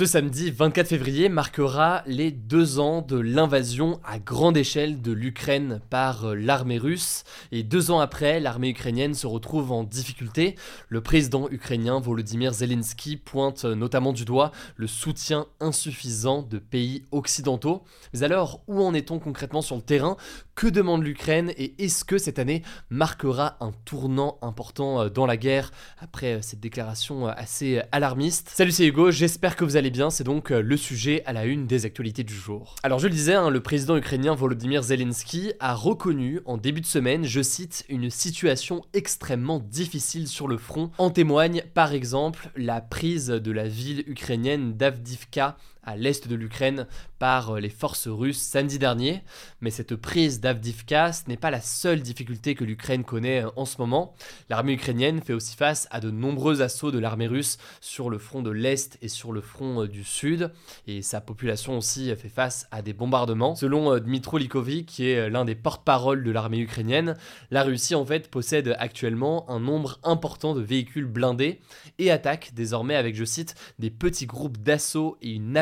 Ce samedi 24 février marquera les deux ans de l'invasion à grande échelle de l'Ukraine par euh, l'armée russe. Et deux ans après, l'armée ukrainienne se retrouve en difficulté. Le président ukrainien Volodymyr Zelensky pointe euh, notamment du doigt le soutien insuffisant de pays occidentaux. Mais alors, où en est-on concrètement sur le terrain? Que demande l'Ukraine? Et est-ce que cette année marquera un tournant important euh, dans la guerre? Après cette déclaration assez alarmiste Salut, c'est Hugo, j'espère que vous allez bien, c'est donc euh, le sujet à la une des actualités du jour. Alors je le disais, hein, le président ukrainien Volodymyr Zelensky a reconnu en début de semaine, je cite, une situation extrêmement difficile sur le front. En témoigne par exemple la prise de la ville ukrainienne d'Avdivka à l'est de l'Ukraine par euh, les forces russes samedi dernier. Mais cette prise d'Avdivka, ce n'est pas la seule difficulté que l'Ukraine connaît euh, en ce moment. L'armée ukrainienne fait aussi face à de nombreux assauts de l'armée russe sur le front de l'Est et sur le front euh, du Sud. Et sa population aussi fait face à des bombardements. Selon Dmitro Likovic, qui est l'un des porte-parole de l'armée ukrainienne, la Russie en fait possède actuellement un nombre important de véhicules blindés et attaque désormais avec, je cite, des petits groupes d'assaut et une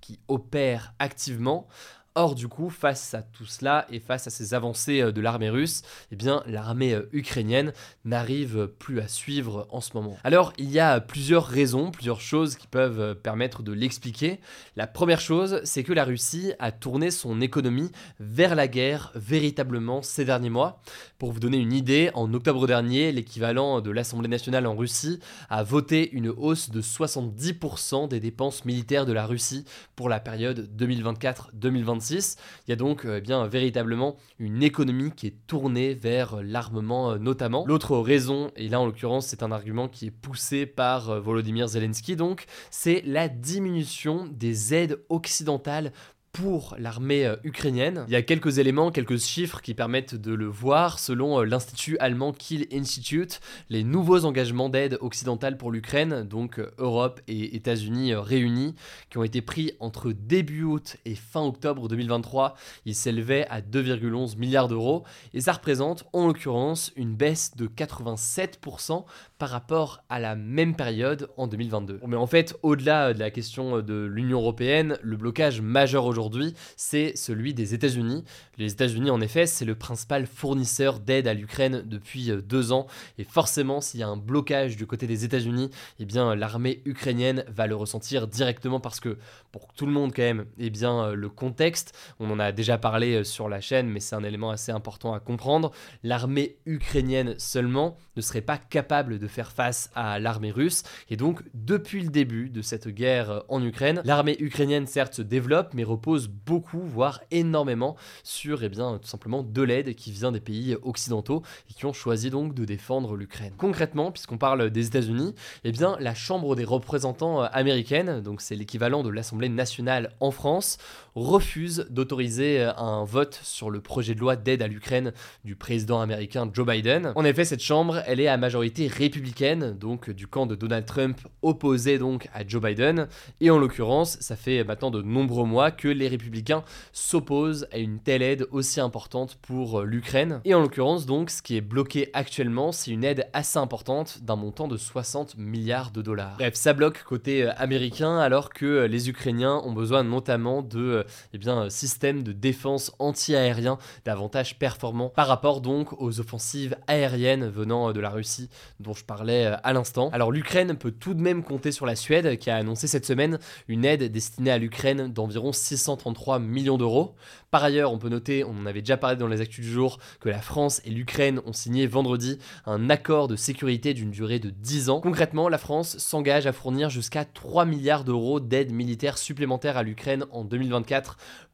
qui opère activement. Or, du coup, face à tout cela et face à ces avancées euh, de l'armée russe, eh bien, l'armée euh, ukrainienne n'arrive plus à suivre en ce moment. Alors, il y a plusieurs raisons, plusieurs choses qui peuvent euh, permettre de l'expliquer. La première chose, c'est que la Russie a tourné son économie vers la guerre véritablement ces derniers mois. Pour vous donner une idée, en octobre dernier, l'équivalent de l'Assemblée nationale en Russie a voté une hausse de 70% des dépenses militaires de la Russie pour la période 2024-2025. Il y a donc euh, eh bien véritablement une économie qui est tournée vers l'armement euh, notamment. L'autre raison, et là en l'occurrence c'est un argument qui est poussé par euh, Volodymyr Zelensky donc, c'est la diminution des aides occidentales pour l'armée euh, ukrainienne. Il y a quelques éléments, quelques chiffres qui permettent de le voir. Selon euh, l'institut allemand Kiel Institute, les nouveaux engagements d'aide occidentale pour l'Ukraine, donc euh, Europe et États-Unis réunis, qui ont été pris entre début août et fin octobre 2023, ils s'élevaient à 2,11 milliards d'euros et ça représente en l'occurrence une baisse de 87% par rapport à la même période en 2022. Mais en fait, au-delà de la question de l'Union européenne, le blocage majeur aujourd'hui aujourd'hui, c'est celui des États-Unis. Les États-Unis, en effet, c'est le principal fournisseur d'aide à l'Ukraine depuis euh, deux ans. Et forcément, s'il y a un blocage du côté des États-Unis, eh bien, l'armée ukrainienne va le ressentir directement parce que, pour tout le monde quand même, eh bien, euh, le contexte, on en a déjà parlé euh, sur la chaîne, mais c'est un élément assez important à comprendre. L'armée ukrainienne seulement ne serait pas capable de faire face à l'armée russe. Et donc, depuis le début de cette guerre en Ukraine, l'armée ukrainienne certes se développe, mais repose beaucoup, voire énormément, sur et eh bien, tout simplement de l'aide qui vient des pays occidentaux et qui ont choisi donc de défendre l'Ukraine. Concrètement, puisqu'on parle des États-Unis, eh bien, la Chambre des représentants euh, américaine, donc c'est l'équivalent de l'Assemblée nationale en France, refuse d'autoriser euh, un vote sur le projet de loi d'aide à l'Ukraine du président américain Joe Biden. En effet, cette chambre, elle est à majorité républicaine, donc du camp de Donald Trump opposé donc à Joe Biden, et en l'occurrence, ça fait maintenant de nombreux mois que les républicains s'opposent à une telle aide aussi importante pour euh, l'Ukraine. Et en l'occurrence, donc, ce qui est bloqué actuellement, c'est une aide assez importante d'un montant de 60 milliards de dollars. Bref, ça bloque côté euh, américain alors que euh, les Ukrainiens ont besoin notamment de eh bien, systèmes de défense anti-aérien davantage performants par rapport donc aux offensives aériennes venant de la Russie dont je parlais à l'instant. Alors l'Ukraine peut tout de même compter sur la Suède qui a annoncé cette semaine une aide destinée à l'Ukraine d'environ 600 433 millions d'euros. Par ailleurs, on peut noter, on en avait déjà parlé dans les actus du jour, que la France et l'Ukraine ont signé vendredi un accord de sécurité d'une durée de 10 ans. Concrètement, la France s'engage à fournir jusqu'à 3 milliards d'euros d'aide militaire supplémentaire à l'Ukraine en 2024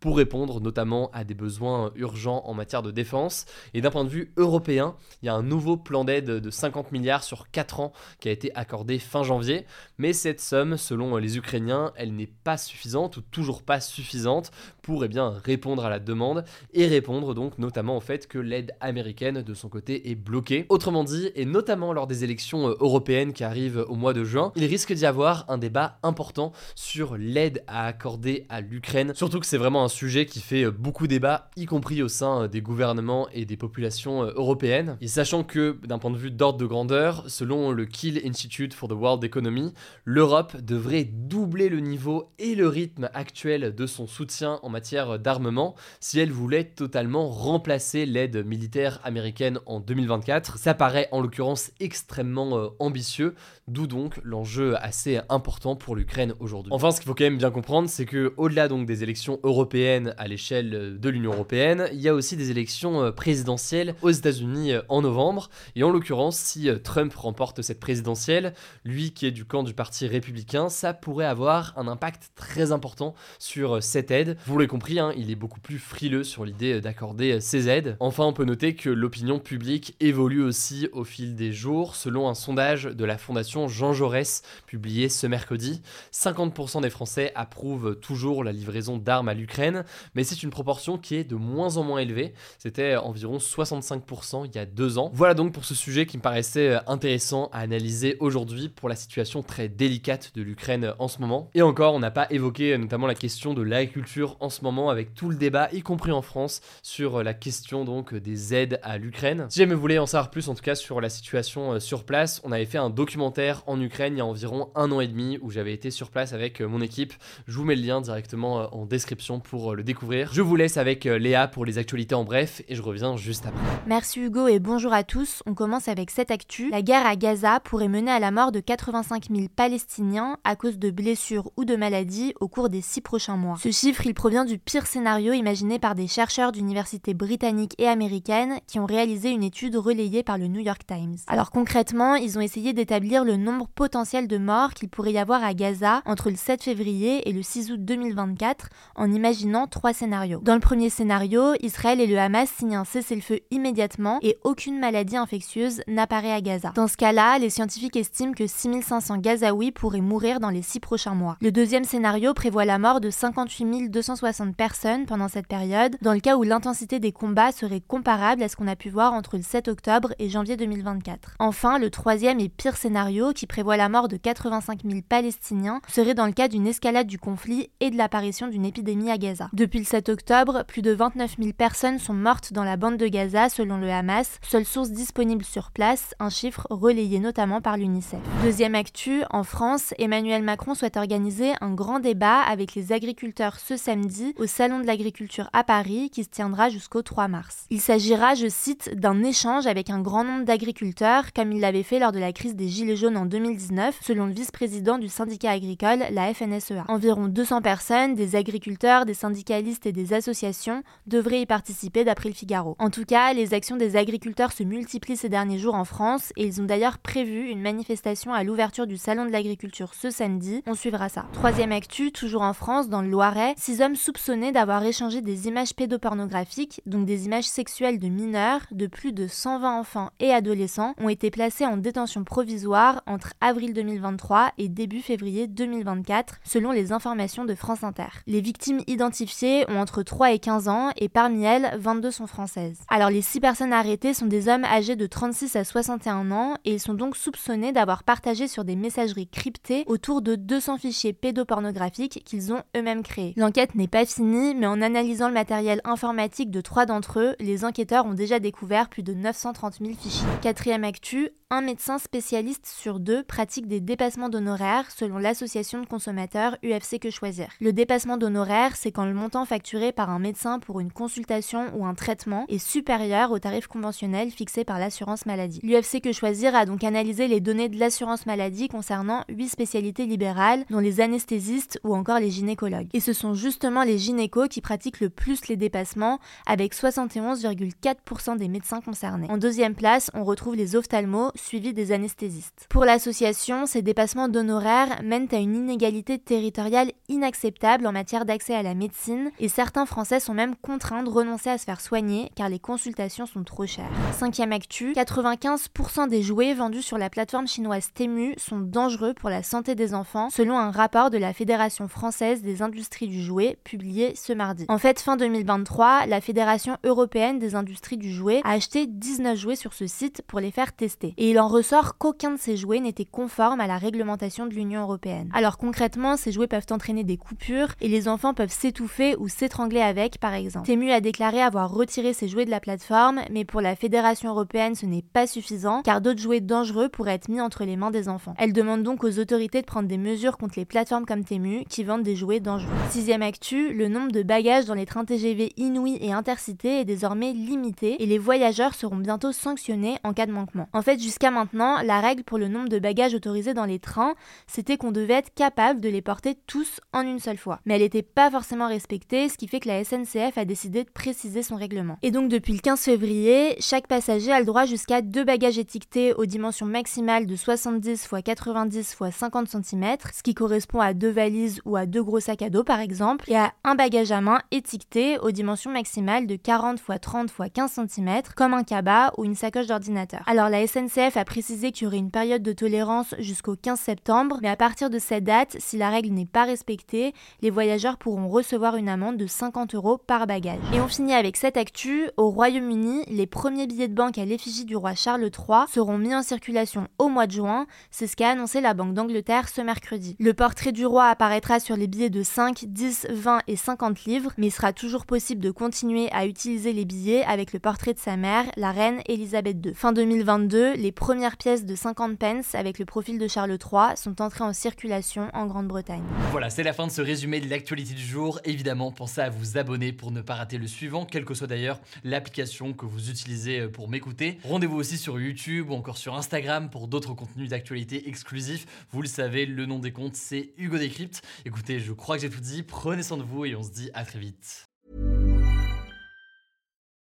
pour répondre notamment à des besoins urgents en matière de défense. Et d'un point de vue européen, il y a un nouveau plan d'aide de 50 milliards sur 4 ans qui a été accordé fin janvier. Mais cette somme, selon les Ukrainiens, elle n'est pas suffisante ou toujours pas suffisante pour eh bien, répondre à la demande et répondre donc notamment au fait que l'aide américaine de son côté est bloquée. Autrement dit, et notamment lors des élections euh, européennes qui arrivent au mois de juin, il risque d'y avoir un débat important sur l'aide à accorder à l'Ukraine. Surtout que c'est vraiment un sujet qui fait euh, beaucoup débat, y compris au sein euh, des gouvernements et des populations européennes. Et sachant que d'un point de vue d'ordre de grandeur, selon le Kiel Institute for the World Economy, l'Europe devrait doubler le niveau et le rythme actuel de son soutien en matière d'armement si elle voulait totalement remplacer l'aide militaire américaine en 2024. Ça paraît en l'occurrence extrêmement euh, ambitieux, d'où donc l'enjeu assez important pour l'Ukraine aujourd'hui. Enfin, ce qu'il faut quand même bien comprendre, c'est que au-delà donc des élections européennes à l'échelle de l'Union européenne, il y a aussi des élections euh, présidentielles aux États-Unis euh, en novembre. Et en l'occurrence, si Trump remporte cette présidentielle, lui qui est du camp du parti républicain, ça pourrait avoir un impact très important sur cette aide. Vous l'avez compris, hein, il est beaucoup plus frileux sur l'idée d'accorder ces aides. Enfin, on peut noter que l'opinion publique évolue aussi au fil des jours. Selon un sondage de la fondation Jean Jaurès publié ce mercredi, 50% des Français approuvent toujours la livraison d'armes à l'Ukraine, mais c'est une proportion qui est de moins en moins élevée. C'était environ 65% il y a deux ans. Voilà donc pour ce sujet qui me paraissait intéressant à analyser aujourd'hui pour la situation très délicate de l'Ukraine en ce moment. Et encore, on n'a pas évoqué notamment la question de l'agriculture en ce moment avec tout le débat, y compris en France, sur la question donc des aides à l'Ukraine. Si jamais vous voulez en savoir plus en tout cas sur la situation euh, sur place, on avait fait un documentaire en Ukraine il y a environ un an et demi où j'avais été sur place avec euh, mon équipe. Je vous mets le lien directement euh, en description pour le découvrir. Je vous laisse avec Léa pour les actualités en bref et je reviens juste après. Merci Hugo et bonjour à tous. On commence avec cette actu. La guerre à Gaza pourrait mener à la mort de 85 000 Palestiniens à cause de blessures ou de maladies au cours des six prochains mois. Ce chiffre, il provient du pire scénario imaginé par des chercheurs d'universités britanniques et américaines qui ont réalisé une étude relayée par le New York Times. Alors concrètement, ils ont essayé d'établir le nombre potentiel de morts qu'il pourrait y avoir à Gaza entre le 7 février et le 6 août 2024 en imaginant trois scénarios. Dans le premier scénario, Israël et le Hamas signent un cessez-le-feu immédiatement et aucune maladie infectieuse n'apparaît à Gaza. Dans ce cas-là, les scientifiques estiment que 6500 Gazaouis pourraient mourir dans les six prochains mois. Le deuxième scénario prévoit la mort de 58 260 personnes pendant cette période, dans le cas où l'intensité des combats serait comparable à ce qu'on a pu voir entre le 7 octobre et janvier 2024. Enfin, le troisième et pire scénario, qui prévoit la mort de 85 000 Palestiniens, serait dans le cas d'une escalade du conflit et de l'apparition d'une épidémie à Gaza. Depuis le 7 octobre, plus de 29 000 personnes sont mortes dans la bande de Gaza selon le Hamas, seule source disponible sur place, un chiffre relayé notamment par l'UNICEF. Deuxième actu, en France, Emmanuel Macron souhaite organiser un grand débat avec les agriculteurs ce samedi au Salon de l'agriculture à Paris qui se tiendra jusqu'au 3 mars. Il s'agira, je cite, d'un échange avec un grand nombre d'agriculteurs comme il l'avait fait lors de la crise des Gilets jaunes en 2019 selon le vice-président du syndicat agricole, la FNSEA. Environ 200 personnes, des agriculteurs, des syndicalistes et des associations devraient y participer d'après le Figaro. En tout cas, les actions des agriculteurs se multiplient ces derniers jours en France et ils ont d'ailleurs prévu une manifestation à l'ouverture du Salon de l'agriculture ce samedi. On suivra ça. Troisième actu, toujours en France, dans le Loiret, six hommes soupçonnés d'avoir échangé des images pédopornographiques, donc des images sexuelles de mineurs, de plus de 120 enfants et adolescents, ont été placés en détention provisoire entre avril 2023 et début février 2024, selon les informations de France Inter. Victimes identifiées ont entre 3 et 15 ans et parmi elles, 22 sont françaises. Alors les six personnes arrêtées sont des hommes âgés de 36 à 61 ans et ils sont donc soupçonnés d'avoir partagé sur des messageries cryptées autour de 200 fichiers pédopornographiques qu'ils ont eux-mêmes créés. L'enquête n'est pas finie, mais en analysant le matériel informatique de trois d'entre eux, les enquêteurs ont déjà découvert plus de 930 000 fichiers. Quatrième actu, un médecin spécialiste sur deux pratique des dépassements d'honoraires selon l'association de consommateurs UFC Que Choisir. Le dépassement d'honoraires, c'est quand le montant facturé par un médecin pour une consultation ou un traitement est supérieur au tarif conventionnel fixé par l'assurance maladie. L'UFC Que Choisir a donc analysé les données de l'assurance maladie concernant 8 spécialités libérales, dont les anesthésistes ou encore les gynécologues. Et ce sont justement les gynécos qui pratiquent le plus les dépassements, avec 71,4% des médecins concernés. En deuxième place, on retrouve les ophtalmos, suivis des anesthésistes. Pour l'association, ces dépassements d'honoraires mènent à une inégalité territoriale inacceptable en matière d'accès à la médecine, et certains Français sont même contraints de renoncer à se faire soigner car les consultations sont trop chères. Cinquième actu, 95% des jouets vendus sur la plateforme chinoise Temu sont dangereux pour la santé des enfants, selon un rapport de la Fédération française des industries du jouet publié ce mardi. En fait, fin 2023, la Fédération européenne des industries du jouet a acheté 19 jouets sur ce site pour les faire tester. Il en ressort qu'aucun de ces jouets n'était conforme à la réglementation de l'Union européenne. Alors concrètement, ces jouets peuvent entraîner des coupures et les enfants peuvent s'étouffer ou s'étrangler avec, par exemple. Temu a déclaré avoir retiré ses jouets de la plateforme, mais pour la Fédération européenne, ce n'est pas suffisant, car d'autres jouets dangereux pourraient être mis entre les mains des enfants. Elle demande donc aux autorités de prendre des mesures contre les plateformes comme Temu qui vendent des jouets dangereux. Sixième actu, le nombre de bagages dans les trains TGV Inouï et Intercité est désormais limité et les voyageurs seront bientôt sanctionnés en cas de manquement. En fait, maintenant, la règle pour le nombre de bagages autorisés dans les trains, c'était qu'on devait être capable de les porter tous en une seule fois. Mais elle n'était pas forcément respectée, ce qui fait que la SNCF a décidé de préciser son règlement. Et donc depuis le 15 février, chaque passager a le droit jusqu'à deux bagages étiquetés aux dimensions maximales de 70 x 90 x 50 cm, ce qui correspond à deux valises ou à deux gros sacs à dos par exemple, et à un bagage à main étiqueté aux dimensions maximales de 40 x 30 x 15 cm, comme un cabas ou une sacoche d'ordinateur. Alors la SNCF a précisé qu'il y aurait une période de tolérance jusqu'au 15 septembre, mais à partir de cette date, si la règle n'est pas respectée, les voyageurs pourront recevoir une amende de 50 euros par bagage. Et on finit avec cette actu, au Royaume-Uni, les premiers billets de banque à l'effigie du roi Charles III seront mis en circulation au mois de juin, c'est ce qu'a annoncé la Banque d'Angleterre ce mercredi. Le portrait du roi apparaîtra sur les billets de 5, 10, 20 et 50 livres, mais il sera toujours possible de continuer à utiliser les billets avec le portrait de sa mère, la reine Elisabeth II. Fin 2022, les premières pièces de 50 pence avec le profil de Charles III sont entrées en circulation en Grande-Bretagne. Voilà, c'est la fin de ce résumé de l'actualité du jour. Évidemment, pensez à vous abonner pour ne pas rater le suivant, quelle que soit d'ailleurs l'application que vous utilisez euh, pour m'écouter. Rendez-vous aussi sur YouTube ou encore sur Instagram pour d'autres contenus d'actualité exclusifs. Vous le savez, le nom des comptes, c'est Hugo Décrypte. Écoutez, je crois que j'ai tout dit. Prenez soin de vous et on se dit à très vite.